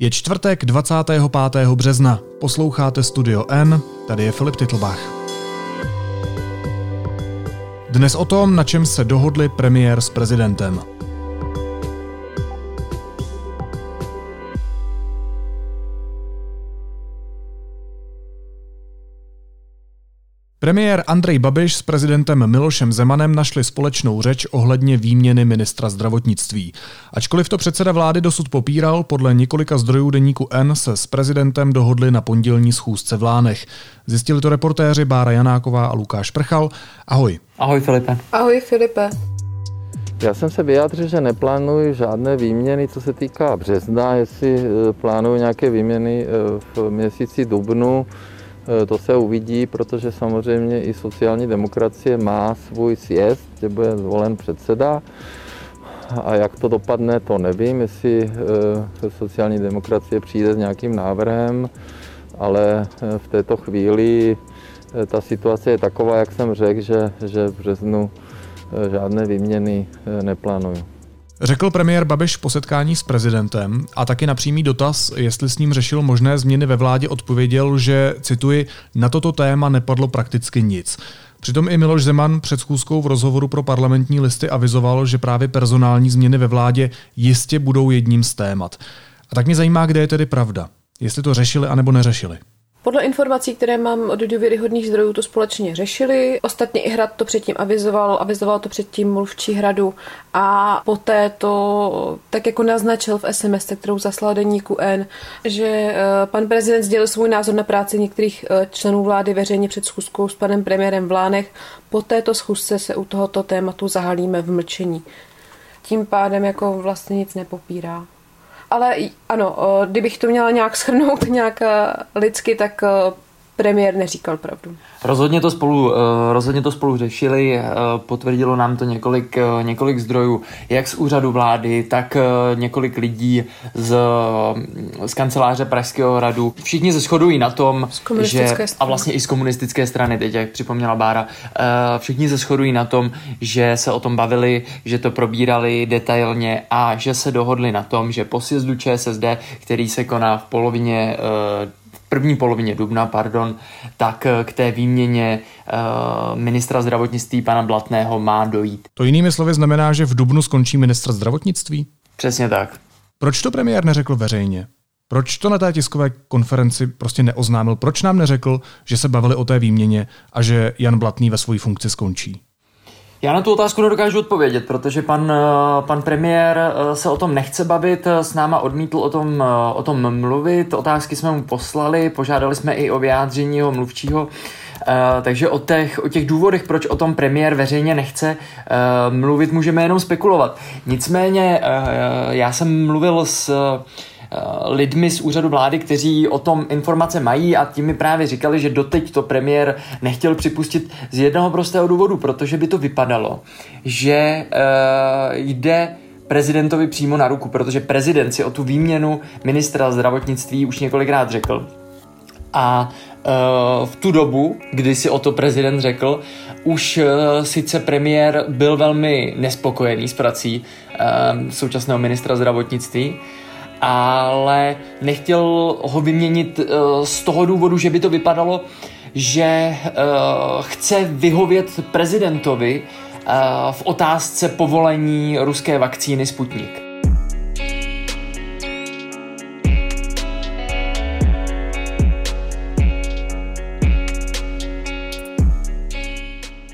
Je čtvrtek 25. března. Posloucháte Studio N, tady je Filip Titlbach. Dnes o tom, na čem se dohodli premiér s prezidentem. Premiér Andrej Babiš s prezidentem Milošem Zemanem našli společnou řeč ohledně výměny ministra zdravotnictví. Ačkoliv to předseda vlády dosud popíral, podle několika zdrojů deníku N se s prezidentem dohodli na pondělní schůzce v Lánech. Zjistili to reportéři Bára Janáková a Lukáš Prchal. Ahoj. Ahoj Filipe. Ahoj Filipe. Já jsem se vyjádřil, že neplánuji žádné výměny, co se týká března, jestli eh, plánuju nějaké výměny eh, v měsíci dubnu. Eh, to se uvidí, protože samozřejmě i sociální demokracie má svůj sjezd, kde bude zvolen předseda. A jak to dopadne, to nevím, jestli eh, sociální demokracie přijde s nějakým návrhem, ale eh, v této chvíli ta situace je taková, jak jsem řekl, že, že v březnu žádné výměny neplánuju. Řekl premiér Babiš po setkání s prezidentem a taky na přímý dotaz, jestli s ním řešil možné změny ve vládě, odpověděl, že, cituji, na toto téma nepadlo prakticky nic. Přitom i Miloš Zeman před schůzkou v rozhovoru pro parlamentní listy avizoval, že právě personální změny ve vládě jistě budou jedním z témat. A tak mě zajímá, kde je tedy pravda. Jestli to řešili anebo neřešili. Podle informací, které mám od důvěryhodných zdrojů, to společně řešili. Ostatně i Hrad to předtím avizoval, avizoval to předtím mluvčí Hradu a poté to tak jako naznačil v SMS, kterou zaslal deníku N, že eh, pan prezident sdělil svůj názor na práci některých eh, členů vlády veřejně před schůzkou s panem premiérem v Lánech. Po této schůzce se u tohoto tématu zahalíme v mlčení. Tím pádem jako vlastně nic nepopírá. Ale ano, kdybych to měla nějak schrnout nějak lidsky, tak premiér neříkal pravdu. Rozhodně to spolu, rozhodně to spolu řešili, potvrdilo nám to několik, několik zdrojů, jak z úřadu vlády, tak několik lidí z, z kanceláře Pražského hradu. Všichni se shodují na tom, že, a vlastně i z komunistické strany, teď jak připomněla Bára, všichni se shodují na tom, že se o tom bavili, že to probírali detailně a že se dohodli na tom, že po sjezdu ČSSD, který se koná v polovině první polovině dubna, pardon, tak eh, k té výměně uh, ministra zdravotnictví pana Blatného má dojít. To jinými slovy znamená, že v dubnu skončí ministr zdravotnictví? Přesně tak. Proč to premiér neřekl veřejně? Proč to na té tiskové konferenci prostě neoznámil? Proč nám neřekl, že se bavili o té výměně a že Jan Blatný ve své funkci skončí? Já na tu otázku nedokážu odpovědět, protože pan, eh, pan premiér eh, se o tom nechce bavit, eh, s náma odmítl o tom, o tom mluvit, otázky jsme mu poslali, požádali jsme i o vyjádření jeho mluvčího, takže o těch, o těch důvodech, proč o tom premiér veřejně nechce mluvit, můžeme jenom spekulovat. Nicméně já jsem mluvil s lidmi z úřadu vlády, kteří o tom informace mají a ti mi právě říkali, že doteď to premiér nechtěl připustit z jednoho prostého důvodu, protože by to vypadalo, že uh, jde prezidentovi přímo na ruku, protože prezident si o tu výměnu ministra zdravotnictví už několikrát řekl. A uh, v tu dobu, kdy si o to prezident řekl, už sice premiér byl velmi nespokojený s prací současného ministra zdravotnictví, ale nechtěl ho vyměnit uh, z toho důvodu, že by to vypadalo, že uh, chce vyhovět prezidentovi uh, v otázce povolení ruské vakcíny Sputnik.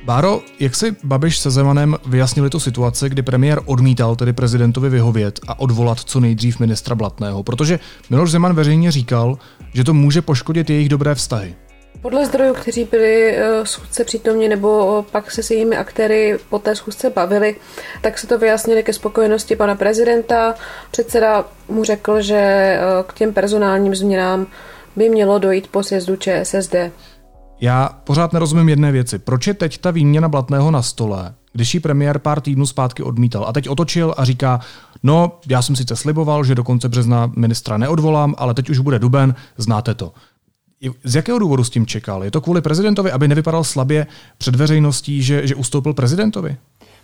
Báro, jak si Babiš se Zemanem vyjasnili tu situaci, kdy premiér odmítal tedy prezidentovi vyhovět a odvolat co nejdřív ministra Blatného? Protože Miloš Zeman veřejně říkal, že to může poškodit jejich dobré vztahy. Podle zdrojů, kteří byli eh, schůzce přítomni nebo pak se s jejími aktéry po té schůzce bavili, tak se to vyjasnili ke spokojenosti pana prezidenta. Předseda mu řekl, že eh, k těm personálním změnám by mělo dojít po sjezdu ČSSD. Já pořád nerozumím jedné věci. Proč je teď ta výměna Blatného na stole, když ji premiér pár týdnů zpátky odmítal a teď otočil a říká, no, já jsem sice sliboval, že do konce března ministra neodvolám, ale teď už bude duben, znáte to. Z jakého důvodu s tím čekal? Je to kvůli prezidentovi, aby nevypadal slabě před veřejností, že, že ustoupil prezidentovi?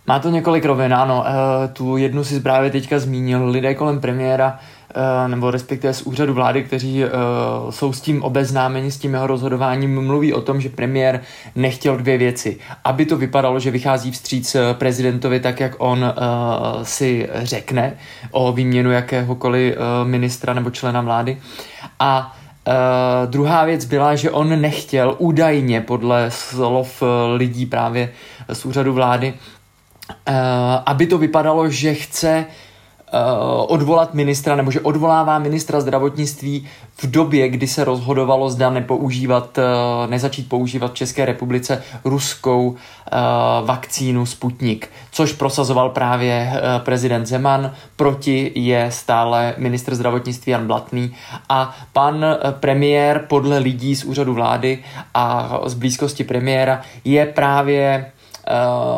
Má to několik rovin, ano. E, tu jednu si právě teďka zmínil. Lidé kolem premiéra nebo respektive z úřadu vlády, kteří uh, jsou s tím obeznámeni, s tím jeho rozhodováním, mluví o tom, že premiér nechtěl dvě věci. Aby to vypadalo, že vychází vstříc eh, prezidentovi tak, jak on uh, si řekne o výměnu jakéhokoliv uh, ministra nebo člena vlády. A Uh, druhá věc byla, že on nechtěl údajně podle slov lidí právě z úřadu vlády, uh, aby to vypadalo, že chce Eh, odvolat ministra, nebo že odvolává ministra zdravotnictví v době, kdy se rozhodovalo, zda nepoužívat, eh, nezačít používat v České republice ruskou eh, vakcínu Sputnik, což prosazoval právě prezident Zeman, proti je stále ministr zdravotnictví Jan Blatný a pan premiér podle lidí z úřadu vlády a z blízkosti premiéra je právě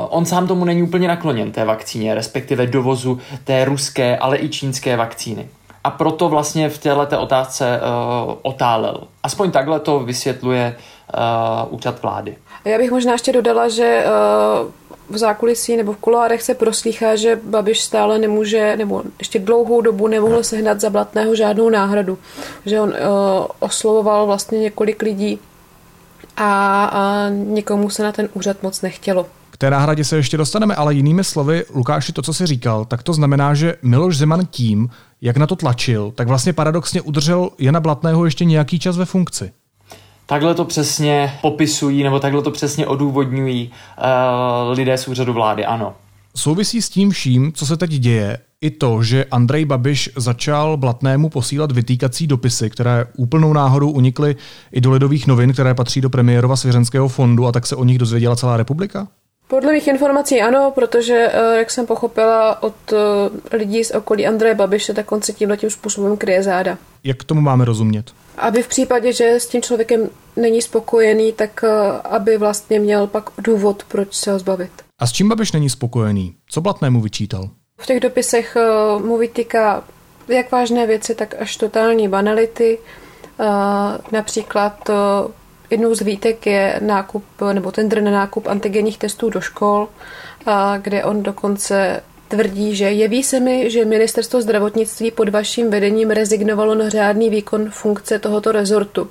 on sám tomu není úplně nakloněn té vakcíně, respektive dovozu té ruské, ale i čínské vakcíny. A proto vlastně v této otázce uh, otálel. Aspoň takhle to vysvětluje uh, úřad vlády. Já bych možná ještě dodala, že uh, v zákulisí nebo v kuloárech se proslýchá, že Babiš stále nemůže, nebo ještě dlouhou dobu nemohl sehnat za Blatného žádnou náhradu. Že on uh, oslovoval vlastně několik lidí a, a nikomu se na ten úřad moc nechtělo. Té náhradě se ještě dostaneme, ale jinými slovy, Lukáši, to, co jsi říkal, tak to znamená, že Miloš Zeman tím, jak na to tlačil, tak vlastně paradoxně udržel Jana Blatného ještě nějaký čas ve funkci. Takhle to přesně popisují, nebo takhle to přesně odůvodňují uh, lidé z úřadu vlády, ano. Souvisí s tím vším, co se teď děje, i to, že Andrej Babiš začal Blatnému posílat vytýkací dopisy, které úplnou náhodou unikly i do lidových novin, které patří do premiérova svěřenského fondu a tak se o nich dozvěděla celá republika? Podle mých informací ano, protože, eh, jak jsem pochopila od eh, lidí z okolí Andreje Babiše, tak on se tímhle tím způsobem kryje záda. Jak k tomu máme rozumět? Aby v případě, že s tím člověkem není spokojený, tak eh, aby vlastně měl pak důvod, proč se ho zbavit. A s čím Babiš není spokojený? Co Blatnému vyčítal? V těch dopisech mu vytýká jak vážné věci, tak až totální banality. Například Jednou z výtek je nákup nebo tender na nákup antigenních testů do škol, kde on dokonce tvrdí, že jeví se mi, že ministerstvo zdravotnictví pod vaším vedením rezignovalo na řádný výkon funkce tohoto rezortu,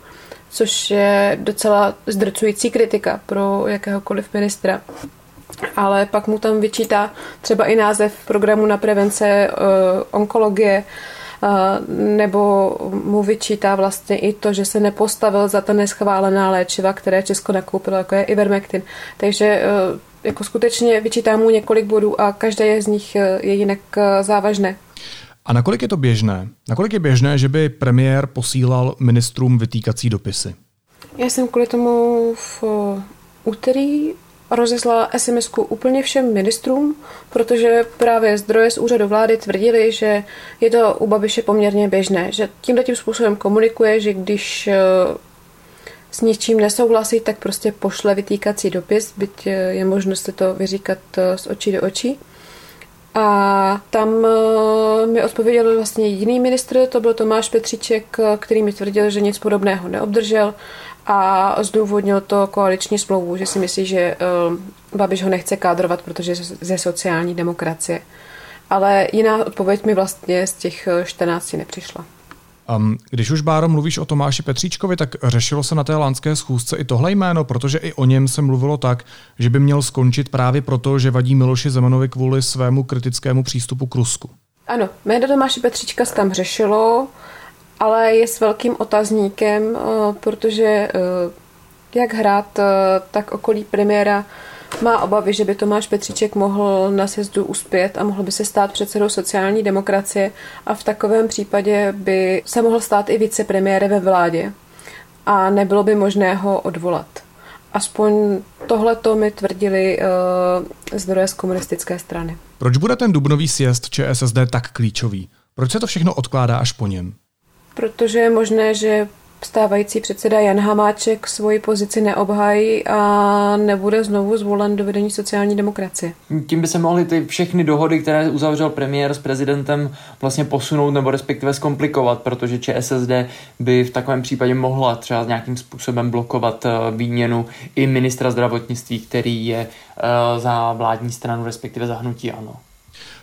což je docela zdrcující kritika pro jakéhokoliv ministra. Ale pak mu tam vyčítá třeba i název programu na prevence uh, onkologie, nebo mu vyčítá vlastně i to, že se nepostavil za ta neschválená léčiva, které Česko nakoupilo, jako je Ivermectin. Takže e, jako skutečně vyčítá mu několik bodů a každé z nich e, je jinak e, závažné. A nakolik je to běžné? Nakolik je běžné, že by premiér posílal ministrům vytýkací dopisy? Já jsem kvůli tomu v úterý rozeslala sms úplně všem ministrům, protože právě zdroje z úřadu vlády tvrdili, že je to u Babiše poměrně běžné, že tímto tím způsobem komunikuje, že když eh, s něčím nesouhlasí, tak prostě pošle vytýkací dopis, byť eh, je možnost to vyříkat eh, z očí do očí. A tam mi odpověděl vlastně jiný ministr, to byl Tomáš Petříček, který mi tvrdil, že nic podobného neobdržel a zdůvodnil to koaliční smlouvu, že si myslí, že uh, Babiš ho nechce kádrovat, protože ze sociální demokracie. Ale jiná odpověď mi vlastně z těch 14 nepřišla. Um, když už, Báro, mluvíš o Tomáši Petříčkovi, tak řešilo se na té lánské schůzce i tohle jméno, protože i o něm se mluvilo tak, že by měl skončit právě proto, že vadí Miloši Zemanovi kvůli svému kritickému přístupu k Rusku. Ano, jméno Tomáše Petříčka se tam řešilo ale je s velkým otazníkem, eh, protože eh, jak hrát, eh, tak okolí premiéra má obavy, že by Tomáš Petříček mohl na sjezdu uspět a mohl by se stát předsedou sociální demokracie a v takovém případě by se mohl stát i vicepremiére ve vládě a nebylo by možné ho odvolat. Aspoň tohle to mi tvrdili uh, zdroje z komunistické strany. Proč bude ten dubnový sjezd ČSSD tak klíčový? Proč se to všechno odkládá až po něm? protože je možné, že stávající předseda Jan Hamáček svoji pozici neobhájí a nebude znovu zvolen do vedení sociální demokracie. Tím by se mohly ty všechny dohody, které uzavřel premiér s prezidentem, vlastně posunout nebo respektive zkomplikovat, protože ČSSD by v takovém případě mohla třeba nějakým způsobem blokovat eh, výměnu i ministra zdravotnictví, který je eh, za vládní stranu, respektive za hnutí ANO.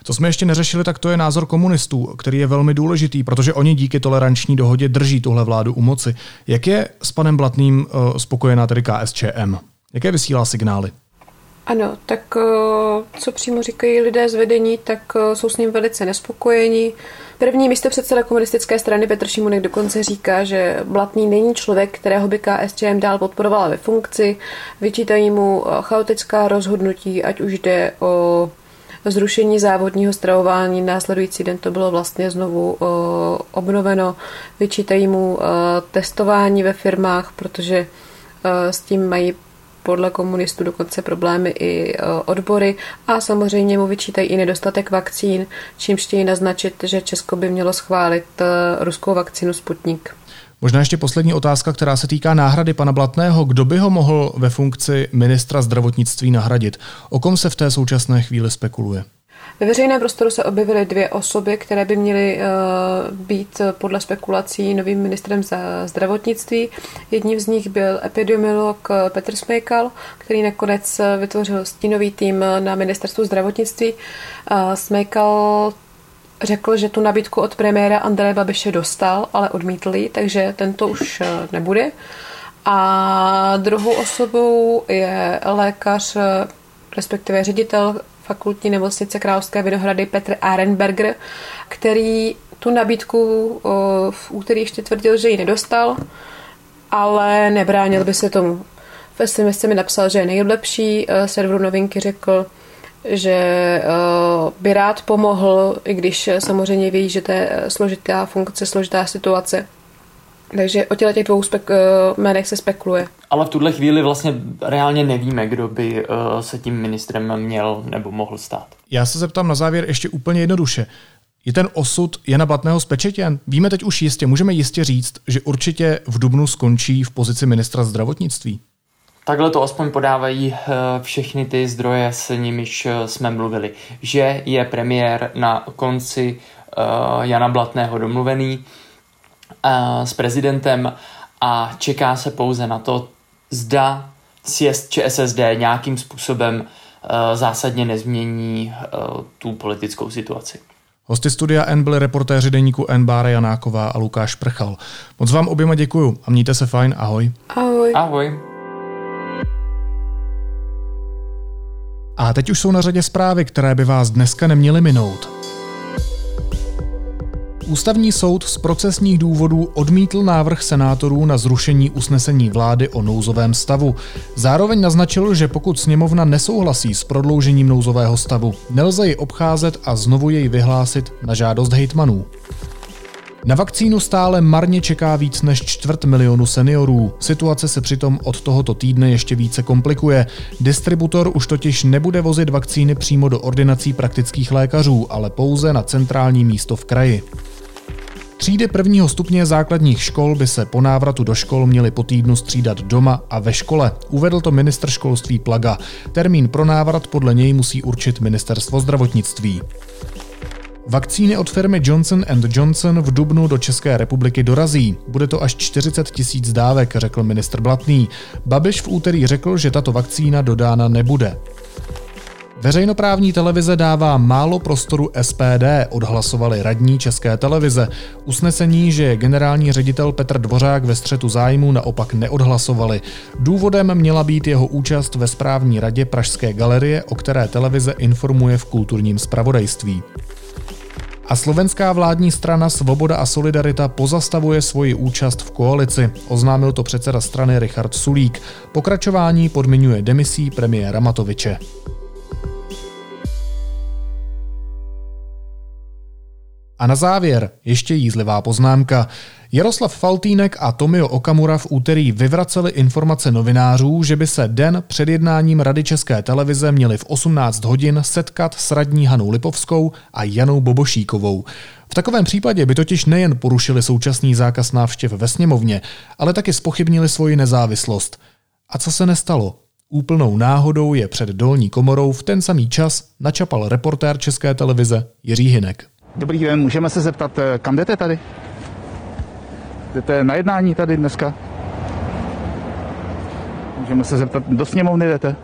Co jsme ještě neřešili, tak to je názor komunistů, který je velmi důležitý, protože oni díky toleranční dohodě drží tuhle vládu u moci. Jak je s panem Blatným uh, spokojená tedy KSČM? Jaké vysílá signály? Ano, tak eh, co přímo říkají lidé z vedení, tak eh, jsou s ním velice nespokojeni. První místo předseda komunistické strany Petr Šimunek dokonce říká, že Blatný není člověk, kterého by KSČM dál podporovala ve funkci. Vyčítají mu eh, chaotická rozhodnutí, ať už jde o zrušení závodního stravování. Následující den to bylo vlastně znovu obnoveno. Vyčítají mu testování ve firmách, protože s tím mají podle komunistů dokonce problémy i odbory a samozřejmě mu vyčítají i nedostatek vakcín, čímž chtějí naznačit, že Česko by mělo schválit ruskou vakcínu Sputnik. Možná ještě poslední otázka, která se týká náhrady pana Blatného. Kdo by ho mohl ve funkci ministra zdravotnictví nahradit? O kom se v té současné chvíli spekuluje? Ve veřejném prostoru se objevily dvě osoby, které by měly uh, být podle spekulací novým ministrem za zdravotnictví. Jedním z nich byl epidemiolog eh, Petr Smejkal, který nakonec eh, vytvořil stínový tým na ministerstvu zdravotnictví. Smejkal řekl, že tu nabídku od premiéra Andreje Babiše dostal, ale odmítl ji, takže tento už nebude. A druhou osobou je lékař, respektive ředitel fakultní nemocnice Královské Vinohrady Petr Arenberger, který tu nabídku v úterý ještě tvrdil, že ji nedostal, ale nebránil by se tomu. V SMS mi napsal, že je nejlepší, serveru novinky řekl, že e, by rád pomohl, i když samozřejmě ví, že to je složitá funkce, složitá situace. Takže o těch dvou spek- jménech se spekuluje. Ale v tuhle chvíli vlastně reálně nevíme, kdo by se tím ministrem měl nebo mohl stát. Já se zeptám na závěr ještě úplně jednoduše. Je ten osud Jana Blatného spečetěn? Víme teď už jistě, můžeme jistě říct, že určitě v Dubnu skončí v pozici ministra zdravotnictví. Takhle to aspoň podávají uh, všechny ty zdroje, s nimiž jsme mluvili. Že je premiér na konci Jana Blatného domluvený, s prezidentem a čeká se pouze na to, zda sjezd ČSSD nějakým způsobem zásadně nezmění tu politickou situaci. Hosty studia N byli reportéři deníku N Bára Janáková a Lukáš Prchal. Moc vám oběma děkuju a mějte se fajn. Ahoj. Ahoj. Ahoj. A teď už jsou na řadě zprávy, které by vás dneska neměly minout. Ústavní soud z procesních důvodů odmítl návrh senátorů na zrušení usnesení vlády o nouzovém stavu. Zároveň naznačil, že pokud sněmovna nesouhlasí s prodloužením nouzového stavu, nelze ji obcházet a znovu jej vyhlásit na žádost hejtmanů. Na vakcínu stále marně čeká víc než čtvrt milionu seniorů. Situace se přitom od tohoto týdne ještě více komplikuje. Distributor už totiž nebude vozit vakcíny přímo do ordinací praktických lékařů, ale pouze na centrální místo v kraji. Třídy prvního stupně základních škol by se po návratu do škol měly po týdnu střídat doma a ve škole. Uvedl to ministr školství Plaga. Termín pro návrat podle něj musí určit ministerstvo zdravotnictví. Vakcíny od firmy Johnson Johnson v Dubnu do České republiky dorazí. Bude to až 40 tisíc dávek, řekl ministr Blatný. Babiš v úterý řekl, že tato vakcína dodána nebude. Veřejnoprávní televize dává málo prostoru SPD, odhlasovali radní České televize. Usnesení, že generální ředitel Petr Dvořák ve střetu zájmu naopak neodhlasovali. Důvodem měla být jeho účast ve správní radě Pražské galerie, o které televize informuje v kulturním spravodajství. A slovenská vládní strana Svoboda a Solidarita pozastavuje svoji účast v koalici. Oznámil to předseda strany Richard Sulík. Pokračování podmiňuje demisí premiéra Matoviče. A na závěr ještě jízlivá poznámka. Jaroslav Faltýnek a Tomio Okamura v úterý vyvraceli informace novinářů, že by se den před jednáním Rady České televize měli v 18 hodin setkat s radní Hanou Lipovskou a Janou Bobošíkovou. V takovém případě by totiž nejen porušili současný zákaz návštěv ve sněmovně, ale taky spochybnili svoji nezávislost. A co se nestalo? Úplnou náhodou je před dolní komorou v ten samý čas načapal reportér České televize Jiří Hinek. Dobrý den, můžeme se zeptat, eh, kam jdete tady? Jdete na jednání tady dneska? Můžeme se zeptat, do sněmovny jdete?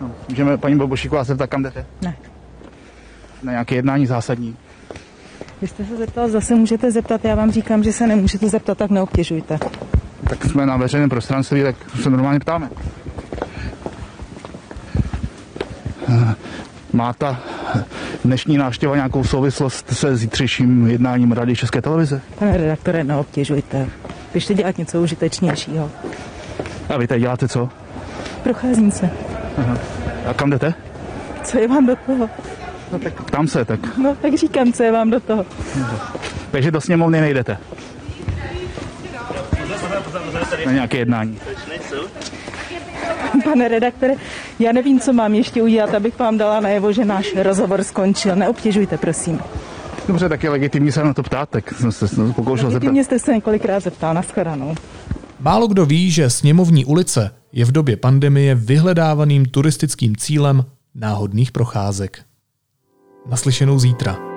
No, můžeme paní Bobošíková se zeptat, kam jdete? Ne. Na nějaké jednání zásadní. Vy jste se zeptal, zase můžete zeptat, já vám říkám, že se nemůžete zeptat, tak neobtěžujte. Tak jsme na veřejném prostranství, tak se normálně ptáme. Má ta dnešní návštěva nějakou souvislost se zítřejším jednáním Rady České televize? Pane redaktore, neobtěžujte. Běžte dělat něco užitečnějšího. A vy tady děláte co? Procházím se. A kam jdete? Co je vám do toho? No tak ptám se, tak. No, tak říkám, co je vám do toho. Takže do sněmovny nejdete? Na nějaké jednání. Pane redaktore, já nevím, co mám ještě udělat, abych vám dala najevo, že náš rozhovor skončil. Neobtěžujte, prosím. Dobře, tak je legitimní se na to ptát, tak jsem se pokoušel zeptat. Legitimně jste se několikrát zeptal na shledanou. Málo kdo ví, že sněmovní ulice je v době pandemie vyhledávaným turistickým cílem náhodných procházek. Naslyšenou zítra.